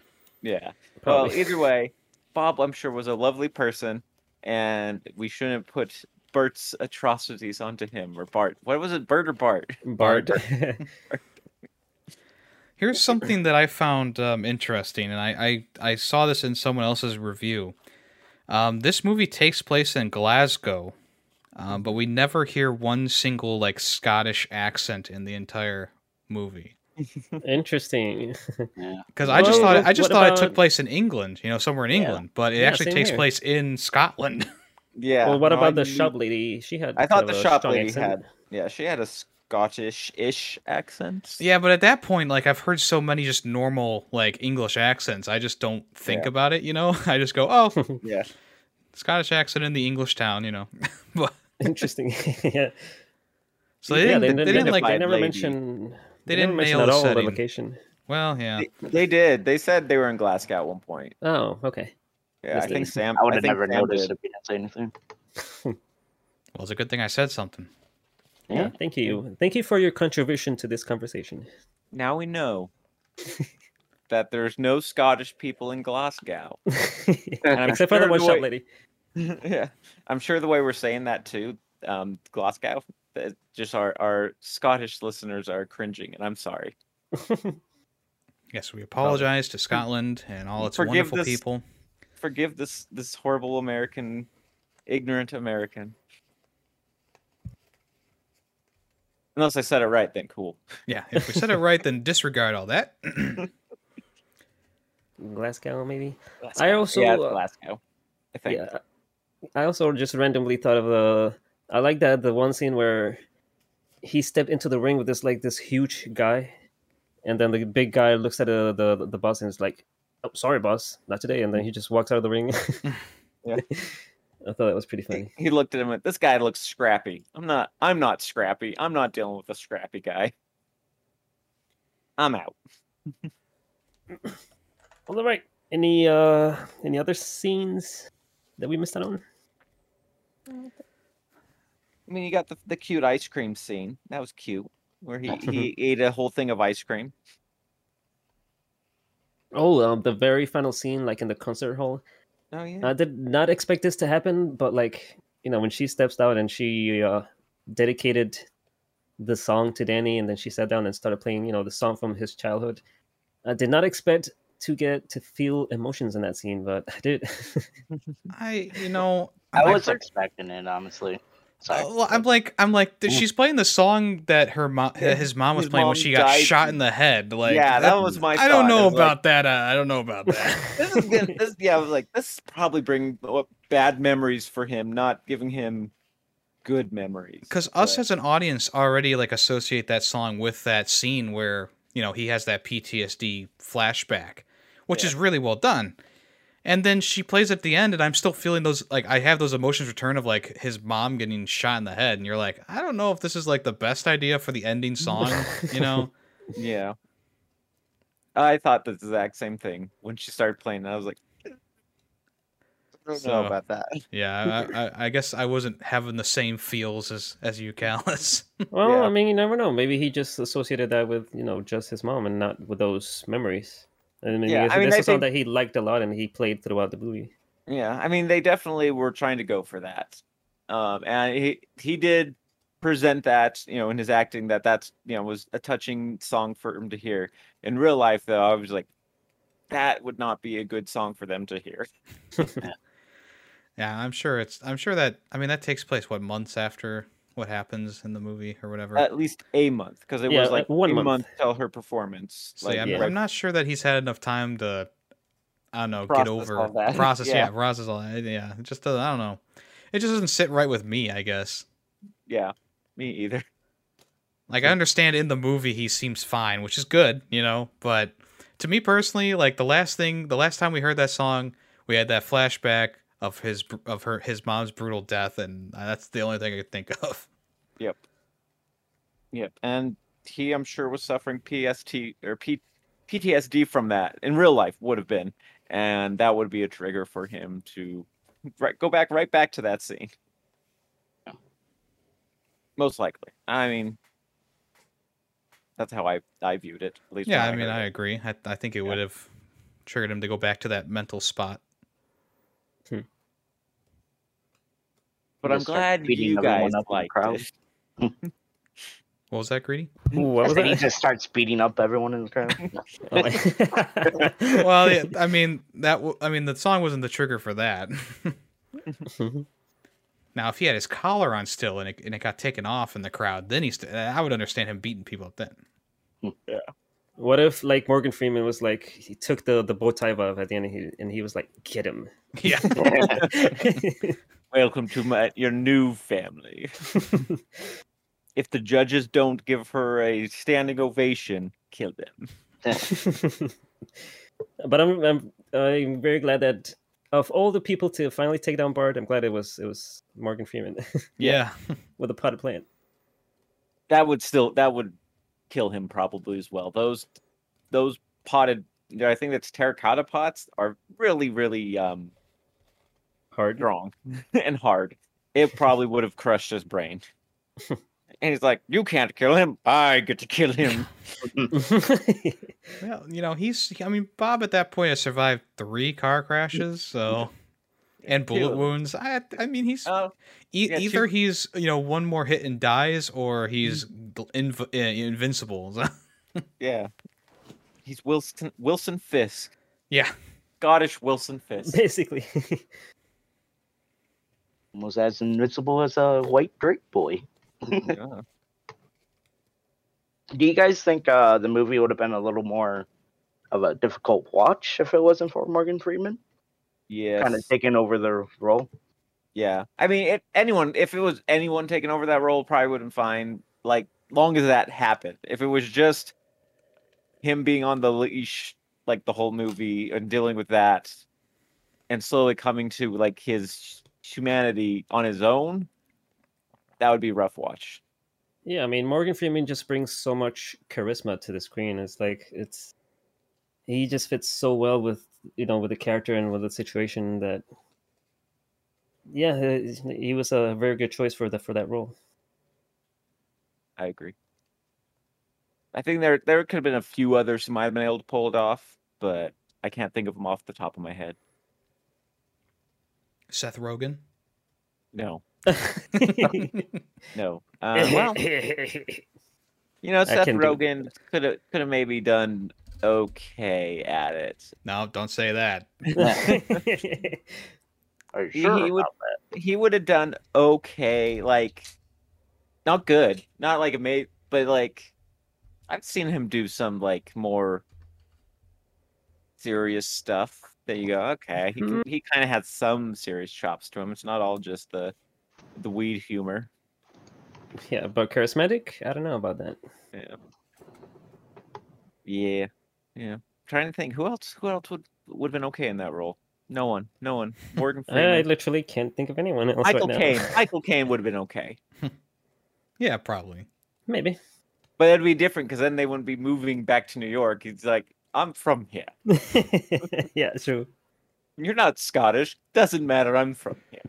yeah. probably. Well, either way, Bob, I'm sure, was a lovely person, and we shouldn't put Bert's atrocities onto him or Bart. What was it, Bert or Bart? Bart. (laughs) Here's something that I found um, interesting, and I, I, I saw this in someone else's review. Um, this movie takes place in Glasgow, um, but we never hear one single like Scottish accent in the entire movie. Interesting. Yeah. (laughs) Because I just Well, thought what- I just what thought it took place in England, you know, somewhere in Yeah. England, but it Yeah, actually takes here. place in Scotland. (laughs) Yeah. well, what no, I about the knew- shop lady? She had. I thought the shop lady accent. had. Yeah, she had a Scottish-ish accent. yeah, but at that point, like I've heard so many just normal like English accents, I just don't think Yeah. about it. You know, (laughs) I just go, oh, Yeah. Scottish accent in the English town, you know. but Interesting. yeah. so they yeah, didn't, they, they, they, didn't like Dignified never lady. mention. They never didn't mention nail at the all the setting. location. well, yeah. They, they did. They said they were in Glasgow at one point. Oh, okay. Yeah, I Listening. think Sam. I would I have think never Sam noticed did. if he didn't say anything. (laughs) Well, it's a good thing I said something. Yeah. Yeah. Thank you. Thank you for your contribution to this conversation. Now we know (laughs) that there's no Scottish people in Glasgow. (laughs) I'm Except for the one the shop lady. yeah, I'm sure the way we're saying that too, um, Glasgow, that just our our Scottish listeners are cringing, and I'm sorry. (laughs) Yes, we apologize to Scotland and all its Forgive wonderful this- people. Forgive this this horrible American, ignorant American. Unless I said it right, then cool. Yeah, if we said it right, then disregard all that. (laughs) Glasgow, maybe. Glasgow. I also, yeah, uh, Glasgow. I think. Yeah. I also just randomly thought of the. I like that the one scene where he stepped into the ring with this like this huge guy, and then the big guy looks at the the, the boss and is like, "Oh, sorry, boss, not today." And then he just walks out of the ring. (laughs) Yeah. (laughs) I thought that was pretty He, funny. he looked at him. and This guy looks scrappy. I'm not. I'm not scrappy. I'm not dealing with a scrappy guy. I'm out. (laughs) All right. Any uh any other scenes that we missed out on? I mean, you got the the cute ice cream scene. That was cute, where he he ate a whole thing of ice cream. Oh, um, the very final scene, like in the concert hall. Oh yeah. I did not expect this to happen, but like you know when she steps out and she uh, dedicated the song to Danny, and then she sat down and started playing, you know, the song from his childhood. I did not expect to get to feel emotions in that scene, but (laughs) I did. I, you know, I I was heard- expecting it, honestly. Sorry. Uh, well, I'm like, I'm like, th- she's playing the song that her mom, Yeah, his mom was his playing when she got shot in the head. Like, yeah, that was my. I don't know I was like, about that. Uh, I don't know about that. (laughs) this is gonna, this, yeah, I was like, this is probably bring uh, bad memories for him, not giving him good memories. Because us as an audience already like associate that song with that scene where you know he has that PTSD flashback, which Yeah. is really well done. And then she plays at the end, and I'm still feeling those like I have those emotions return of like his mom getting shot in the head, and you're like, I don't know if this is like the best idea for the ending song, you know? (laughs) yeah, I thought the exact same thing when she started playing. I was like, I don't So- know about that. Yeah, I, I, I guess I wasn't having the same feels as as you, Callus. (laughs) well, Yeah. I mean, you never know. Maybe he just associated that with you know just his mom and not with those memories. I mean, Yeah, it's, I mean, it's I a song think- that he liked a lot and he played throughout the movie. Yeah, I mean, they definitely were trying to go for that, um, and he he did present that, you know, in his acting that that's you know was a touching song for him to hear. In real life, though, I was like, that would not be a good song for them to hear. (laughs) (laughs) yeah, I'm sure it's. I'm sure that. I mean, that takes place what months after what happens in the movie or whatever. At least a month, because it Yeah, was like one a month. month till her performance. So like, yeah, I'm, yeah. I'm not sure that he's had enough time to, I don't know, Process get over all that. (laughs) process. Yeah. Yeah. process all that. Yeah, it just doesn't. I don't know. It just doesn't sit right with me. I guess. yeah, me either. Like I understand in the movie he seems fine, which is good, you know. But to me personally, like the last thing, the last time we heard that song, we had that flashback of his of her his mom's brutal death, and uh, that's the only thing I could think (laughs) of. Yep. Yep. And he, I'm sure, was suffering PST or P, PTSD from that in real life would have been, and that would be a trigger for him to right go back right back to that scene. Yeah. Most likely. I mean, that's how I I viewed it. At least Yeah, when I mean, I agree. I, I think it Yeah. would have triggered him to go back to that mental spot. Hmm. But I'm Just start glad beating you everyone guys up in the liked crowd. it. (laughs) What was that, Greedy? Ooh, what was And he just starts beating up everyone in the crowd. (laughs) Oh, well, yeah, I mean that. W- I mean the song wasn't the trigger for that. Mm-hmm. (laughs) now, if he had his collar on still and it, and it got taken off in the crowd, then he's. I would understand him beating people up then. What if like Morgan Freeman was like he took the the bow tie off at the end and he, and he was like get him. Yeah. (laughs) Welcome to my your new family. (laughs) if the judges don't give her a standing ovation, kill them. (laughs) but I'm, I'm I'm very glad that of all the people to finally take down Bart, I'm glad it was it was Morgan Freeman yeah. with a potted plant. That would still that would kill him probably as well. Those those potted I think that's terracotta pots are really really um Hard. strong (laughs) and hard. It probably would have crushed his brain. (laughs) and he's like, "You can't kill him. I get to kill him." (laughs) Well, you know, he's. I mean, Bob at that point has survived three car crashes, so and bullet of them. wounds. I. I mean, he's Oh, e- yeah, two- either he's you know one more hit and dies, or he's inv- uh, invincible. (laughs) yeah. He's Wilson Wilson Fisk. yeah. Scottish Wilson Fisk. Basically. (laughs) Was as invincible as a white Drake boy. (laughs) Yeah. Do you guys think uh, the movie would have been a little more of a difficult watch if it wasn't for Morgan Freeman Yes. kind of taking over the role? Yeah, I mean, if anyone, if it was anyone taking over that role, probably wouldn't find. Like, long as that happened. If it was just him being on the leash, like the whole movie, and dealing with that, and slowly coming to like his humanity on his own, that would be a rough watch. yeah, I mean Morgan Freeman just brings so much charisma to the screen. It's like it's he just fits so well with you know with the character and with the situation that yeah, he he was a very good choice for the for that role. I agree. I think there there could have been a few others who might have been able to pull it off, but I can't think of them off the top of my head. Seth Rogen. No, (laughs) No. Uh, (laughs) well, (laughs) you know, Seth can Rogen could have could have maybe done okay at it. no, don't say that. (laughs) (laughs) Are you He- sure he would- about that? He would have done okay, like not good, not like a amazing, but like I've seen him do some like more serious stuff. That you go, okay, he can, mm-hmm. he kind of had some serious chops to him. It's not all just the the weed humor. yeah, but charismatic? I don't know about that. Yeah. Yeah. Yeah. trying to think who else who else would would have been okay in that role? No one. No one. (laughs) Morgan Freeman. I literally can't think of anyone else Michael right now. Caine. (laughs) Michael Caine would have been okay. (laughs) Yeah, probably. Maybe. But it'd be different because then they wouldn't be moving back to New York. He's like, I'm from here. yeah, true. You're not Scottish. Doesn't matter. I'm from here.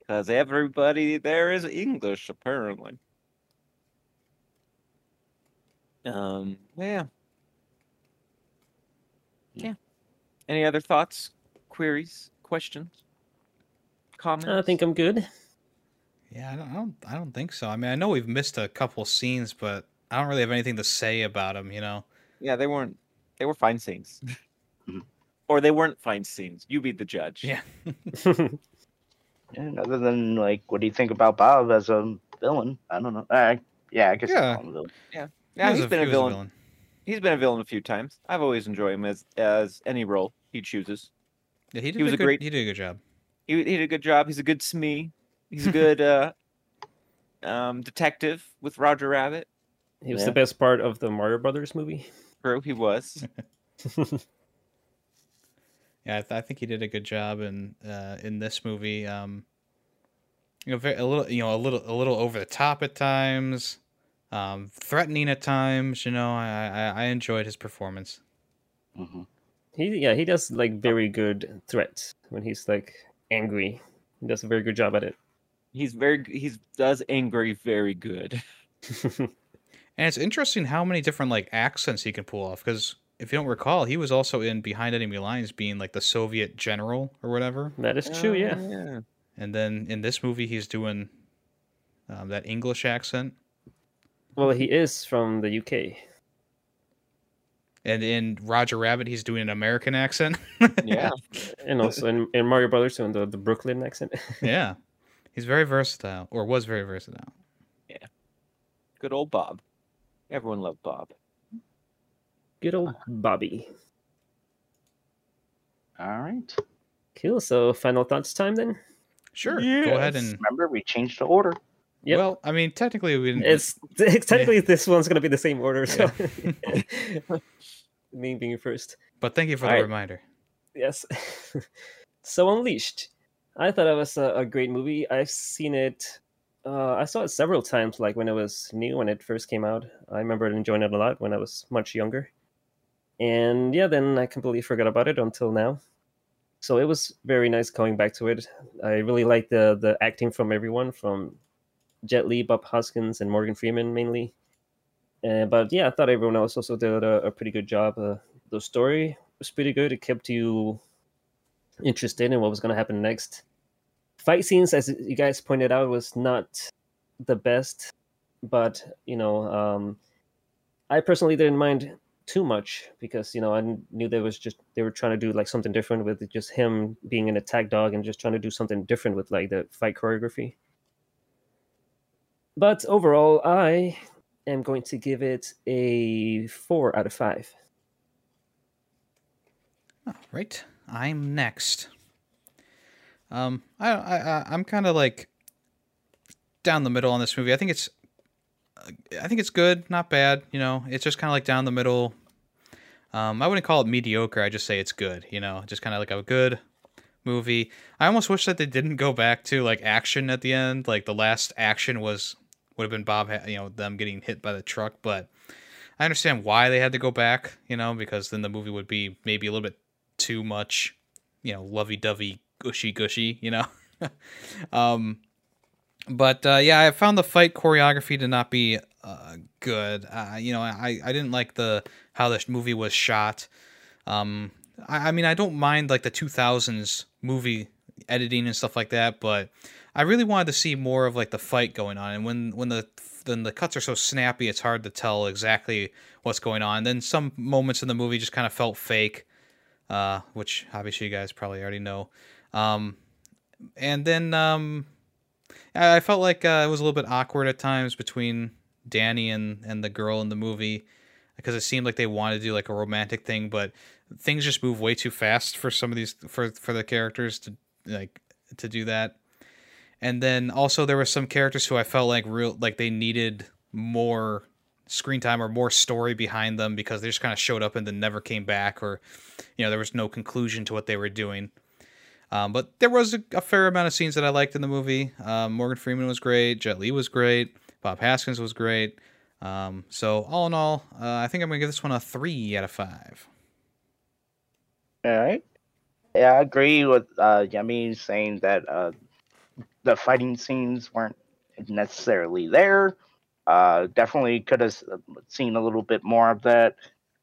Because everybody there is English, apparently. Um, yeah. Yeah. Any other thoughts, queries, questions, comments? I think I'm good. Yeah, I don't, I don't. I don't think so. I mean, I know we've missed a couple scenes, but I don't really have anything to say about them. You know. Yeah, they weren't. They were fine scenes. (laughs) Mhm. or they weren't fine scenes. You be the judge. Yeah. (laughs) (laughs) And other than like, what do you think about Bob as a villain? I don't know. Uh, yeah, I guess. you Yeah. Call him a villain. Yeah, He was he's been a he was villain. He's been a villain a few times. I've always enjoyed him as as any role he chooses. Yeah, he did. He was a a good, great- He did a good job. He, he did a good job. He's a good Smee. He's a good (laughs) uh, um, detective with Roger Rabbit. he was Yeah. the best part of the Mario Brothers movie. True, he was. (laughs) (laughs) Yeah, I, th- I think he did a good job in uh, in this movie. Um, you know, very, a little, you know, a little, a little over the top at times, um, threatening at times. You know, I, I, I enjoyed his performance. Mhm. He yeah, he does like very good threats when he's like angry. He does a very good job at it. He's very. He's does angry very good. (laughs) And it's interesting how many different like accents he can pull off. Because if you don't recall, he was also in Behind Enemy Lines, being like the Soviet general or whatever. that is true, Oh, yeah. yeah. And then in this movie, he's doing um, that English accent. Well, he is from the UK. And in Roger Rabbit, he's doing an American accent. (laughs) Yeah. And also in, in Mario Brothers doing the, the Brooklyn accent. (laughs) yeah. He's very versatile, or was very versatile. Yeah, good old Bob. Everyone loved Bob. Good old Bobby. All right. Cool. So final thoughts time then? Sure. Go ahead and. Remember, we changed the order. Yep. Well, I mean, technically, we didn't. It's, (laughs) it's technically this one's gonna be the same order, so (laughs) me being first. but thank you for the Alright. reminder. Yes. (laughs) so Unleashed. I thought it was a, a great movie. I've seen it. Uh, I saw it several times, like when it was new, when it first came out. I remember enjoying it a lot when I was much younger. And yeah, then I completely forgot about it until now. So it was very nice coming back to it. I really liked the the acting from everyone, from Jet Li, Bob Hoskins, and Morgan Freeman mainly. But yeah, I thought everyone else also did a, a pretty good job. Uh, the story was pretty good. It kept you interested in what was going to happen next. Fight scenes, as you guys pointed out, was not the best, but you know, um, I personally didn't mind too much because you know I knew there was just they were trying to do like something different with just him being an attack dog and just trying to do something different with like the fight choreography. But overall, I am going to give it a four out of five. All right, I'm next. Um, I, I, I'm kind of like down the middle on this movie. I think it's, I think it's good, not bad. You know, it's just kind of like down the middle. Um, I wouldn't call it mediocre. I just say it's good. You know, just kind of like a good movie. I almost wish that they didn't go back to like action at the end. Like the last action was would have been Bob, you know, them getting hit by the truck. But I understand why they had to go back. You know, because then the movie would be maybe a little bit too much, you know, lovey-dovey, gushy-gushy, you know. (laughs) um, but uh, yeah, I found the fight choreography to not be uh, good. Uh, you know, I I didn't like the how this movie was shot. Um, I, I mean, I don't mind like the 2000s movie editing and stuff like that, but I really wanted to see more of like the fight going on. And when when the then the cuts are so snappy, it's hard to tell exactly what's going on. And then some moments in the movie just kind of felt fake, uh, which obviously you guys probably already know. Um, and then um, I felt like uh, it was a little bit awkward at times between Danny and and the girl in the movie because it seemed like they wanted to do like a romantic thing, but things just move way too fast for some of these for for the characters to like to do that. And then also there were some characters who I felt like real like they needed more screen time or more story behind them because they just kind of showed up and then never came back or you know there was no conclusion to what they were doing. Um, but there was a, a, fair amount of scenes that I liked in the movie. Um, Morgan Freeman was great. Jet Li was great. Bob Hoskins was great. Um, so all in all, uh, I think I'm gonna give this one a three out of five. All right. Yeah, I agree with uh, Yummy saying that uh, the fighting scenes weren't necessarily there. Uh, definitely could have seen a little bit more of that.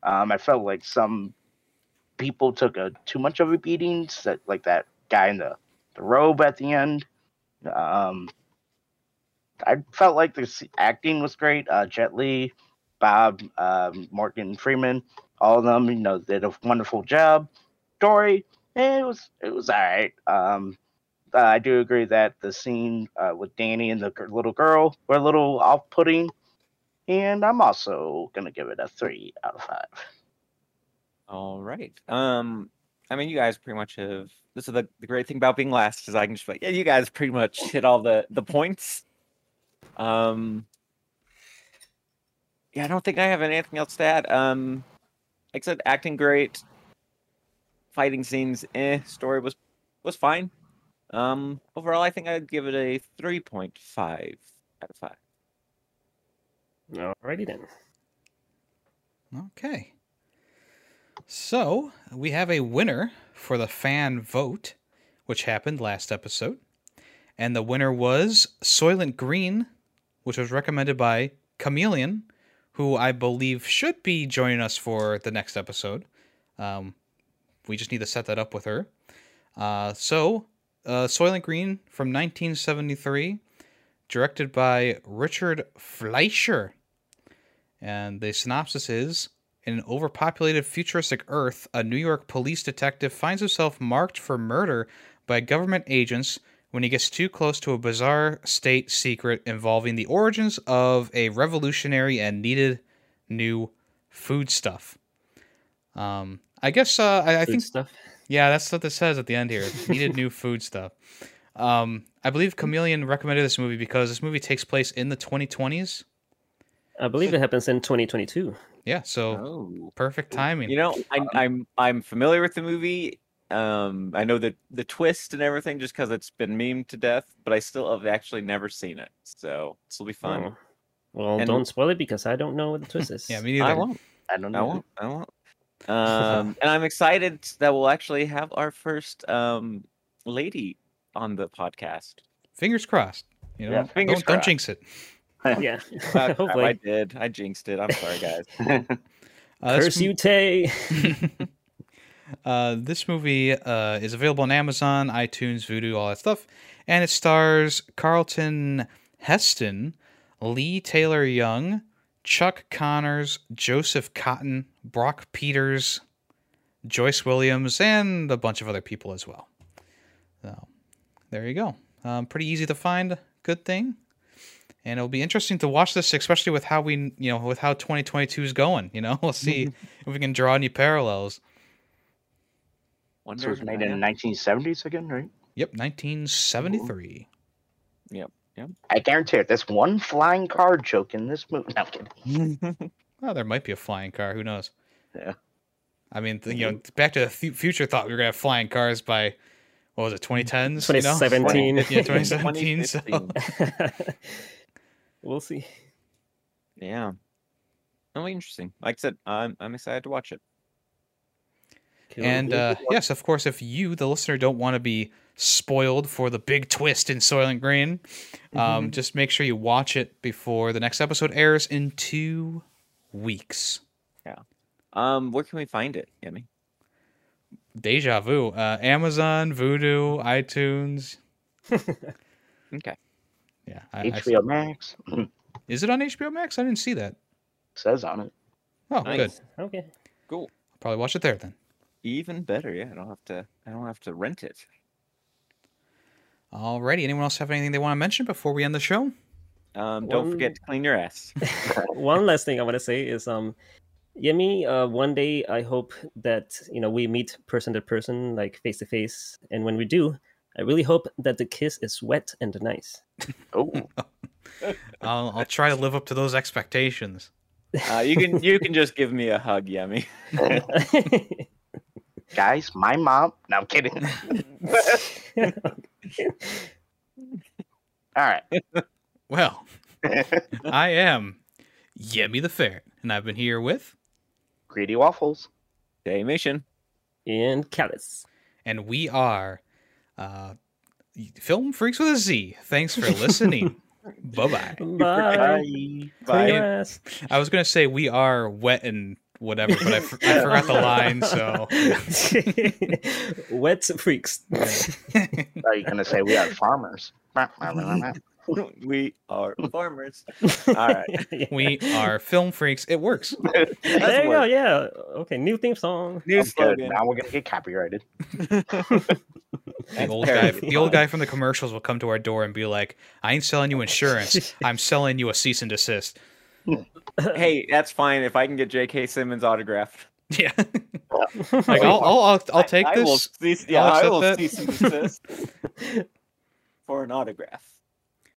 Um, I felt like some people took a too much of a beating, like that guy in the, the robe at the end. Um, I felt like the acting was great. Uh, Jet Li, Bob, um, Morgan Freeman, all of them, you know, did a wonderful job. Story, eh, it was it was all right. Um, uh, I do agree that the scene uh, with Danny and the little girl were a little off-putting, and I'm also gonna give it a three out of five. All right. Um, I mean, you guys pretty much have. This is the, the great thing about being last is I can just like, yeah, you guys pretty much hit all the the points. Um, yeah, I don't think I have anything else to add. Um, like I said, acting great, fighting scenes, eh. Story was was fine. Um, overall, I think I'd give it a three point five out of five. Alrighty then. Okay. So we have a winner for the fan vote, which happened last episode. And the winner was Soylent Green which was recommended by Chameleon, who I believe should be joining us for the next episode. Um, we just need to set that up with her. Uh, so, uh, Soylent Green from 1973, directed by Richard Fleischer. And the synopsis is In an overpopulated futuristic Earth, a New York police detective finds himself marked for murder by government agents when he gets too close to a bizarre state secret involving the origins of a revolutionary and needed new food stuff. Um, I guess uh, I, I think stuff. Yeah, that's what this says at the end here. (laughs) needed new food stuff. Um, I believe Chameleon recommended this movie because this movie takes place in the 2020s. I believe it happens in 2022. Yeah, so oh. perfect timing. You know, I, I'm I'm familiar with the movie. Um, I know the the twist and everything just because it's been memed to death, but I still have actually never seen it, so this will be fun. Oh. Well, and, don't spoil it because I don't know what the twist (laughs) is. yeah, me neither. I won't. I don't know. I won't. I won't. Um, (laughs) and I'm excited that we'll actually have our first um lady on the podcast. Fingers crossed. You know, yeah, fingers don't, crossed. don't jinx it. (laughs) yeah, (laughs) Hopefully. I did. I jinxed it. I'm sorry, guys. uh, Curse you, Tay. Uh, this movie uh, is available on Amazon, iTunes, Vudu, all that stuff, and it stars Charlton Heston, Leigh Taylor-Young, Chuck Connors, Joseph Cotten, Brock Peters, Joyce Williams, and a bunch of other people as well. So there you go. Um, pretty easy to find. Good thing. And it'll be interesting to watch this, especially with how we, you know, with how 2022 is going. You know, (laughs) we'll see (laughs) if we can draw any parallels. Wonder so it was made in the 1970s again, right? Yep, 1973. Yep, yep. I guarantee it. There's one flying car joke in this movie. No, I'm kidding. (laughs) well, there might be a flying car. Who knows? Yeah. I mean, you know, back to the future thought we were gonna have flying cars by what was it, 2010s? 2017. You know? yeah, (laughs) 2017. so. (laughs) we'll see. Yeah. Oh, interesting. Like I said, I'm I'm excited to watch it and uh, yes, of course, if you, the listener, don't want to be spoiled for the big twist in Soylent Green, um, mm-hmm. just make sure you watch it before the next episode airs in two weeks. Yeah. Um, where can we find it, Yemi? Deja vu. Uh, Amazon, Vudu, iTunes. (laughs) Okay. Yeah. I, I- HBO Max (clears throat) is it on HBO Max? I didn't see that. says on it. Oh, Nice. good. Okay. Cool. I'll probably watch it there then. Even better. Yeah, I don't have to. I don't have to rent it. Alrighty. Anyone else have anything they want to mention before we end the show? Um, don't One- forget to clean your ass. (laughs) One last thing I want to say is, um, Yemi, uh, one day I hope that you know we meet person to person, like face to face, and when we do, I really hope that the kiss is wet and nice. (laughs) Oh, (laughs) I'll, I'll try to live up to those expectations. Uh, you can you can just give me a hug, Yummy. Guys, my mom. No, I'm kidding. (laughs) All right. Well, (laughs) I am Yemi the Ferret, and I've been here with, Greedy waffles. Day mission. and callous. and we are uh, Film Freaks with a Z. Thanks for listening. (laughs) bye bye. Bye. Bye. Clean Bye. I was gonna say we are wet and whatever, but I, f- I (laughs) forgot the oh. line. So (laughs) Wet freaks. (laughs) Are you gonna say we are farmers? we are farmers. All right. we are film freaks. It works. there you go. Yeah. Okay. New theme song. New slogan. Now we're gonna get copyrighted. The old guy, the old guy from the commercials will come to our door and be like, "I ain't selling you insurance. I'm selling you a cease and desist." (laughs) Hey, that's fine if I can get J.K. Simmons autographed. Yeah. (laughs) like I'll, I'll, I'll, I'll take I will this. cease, yeah, I'll I accept will cease and desist (laughs) for an autograph.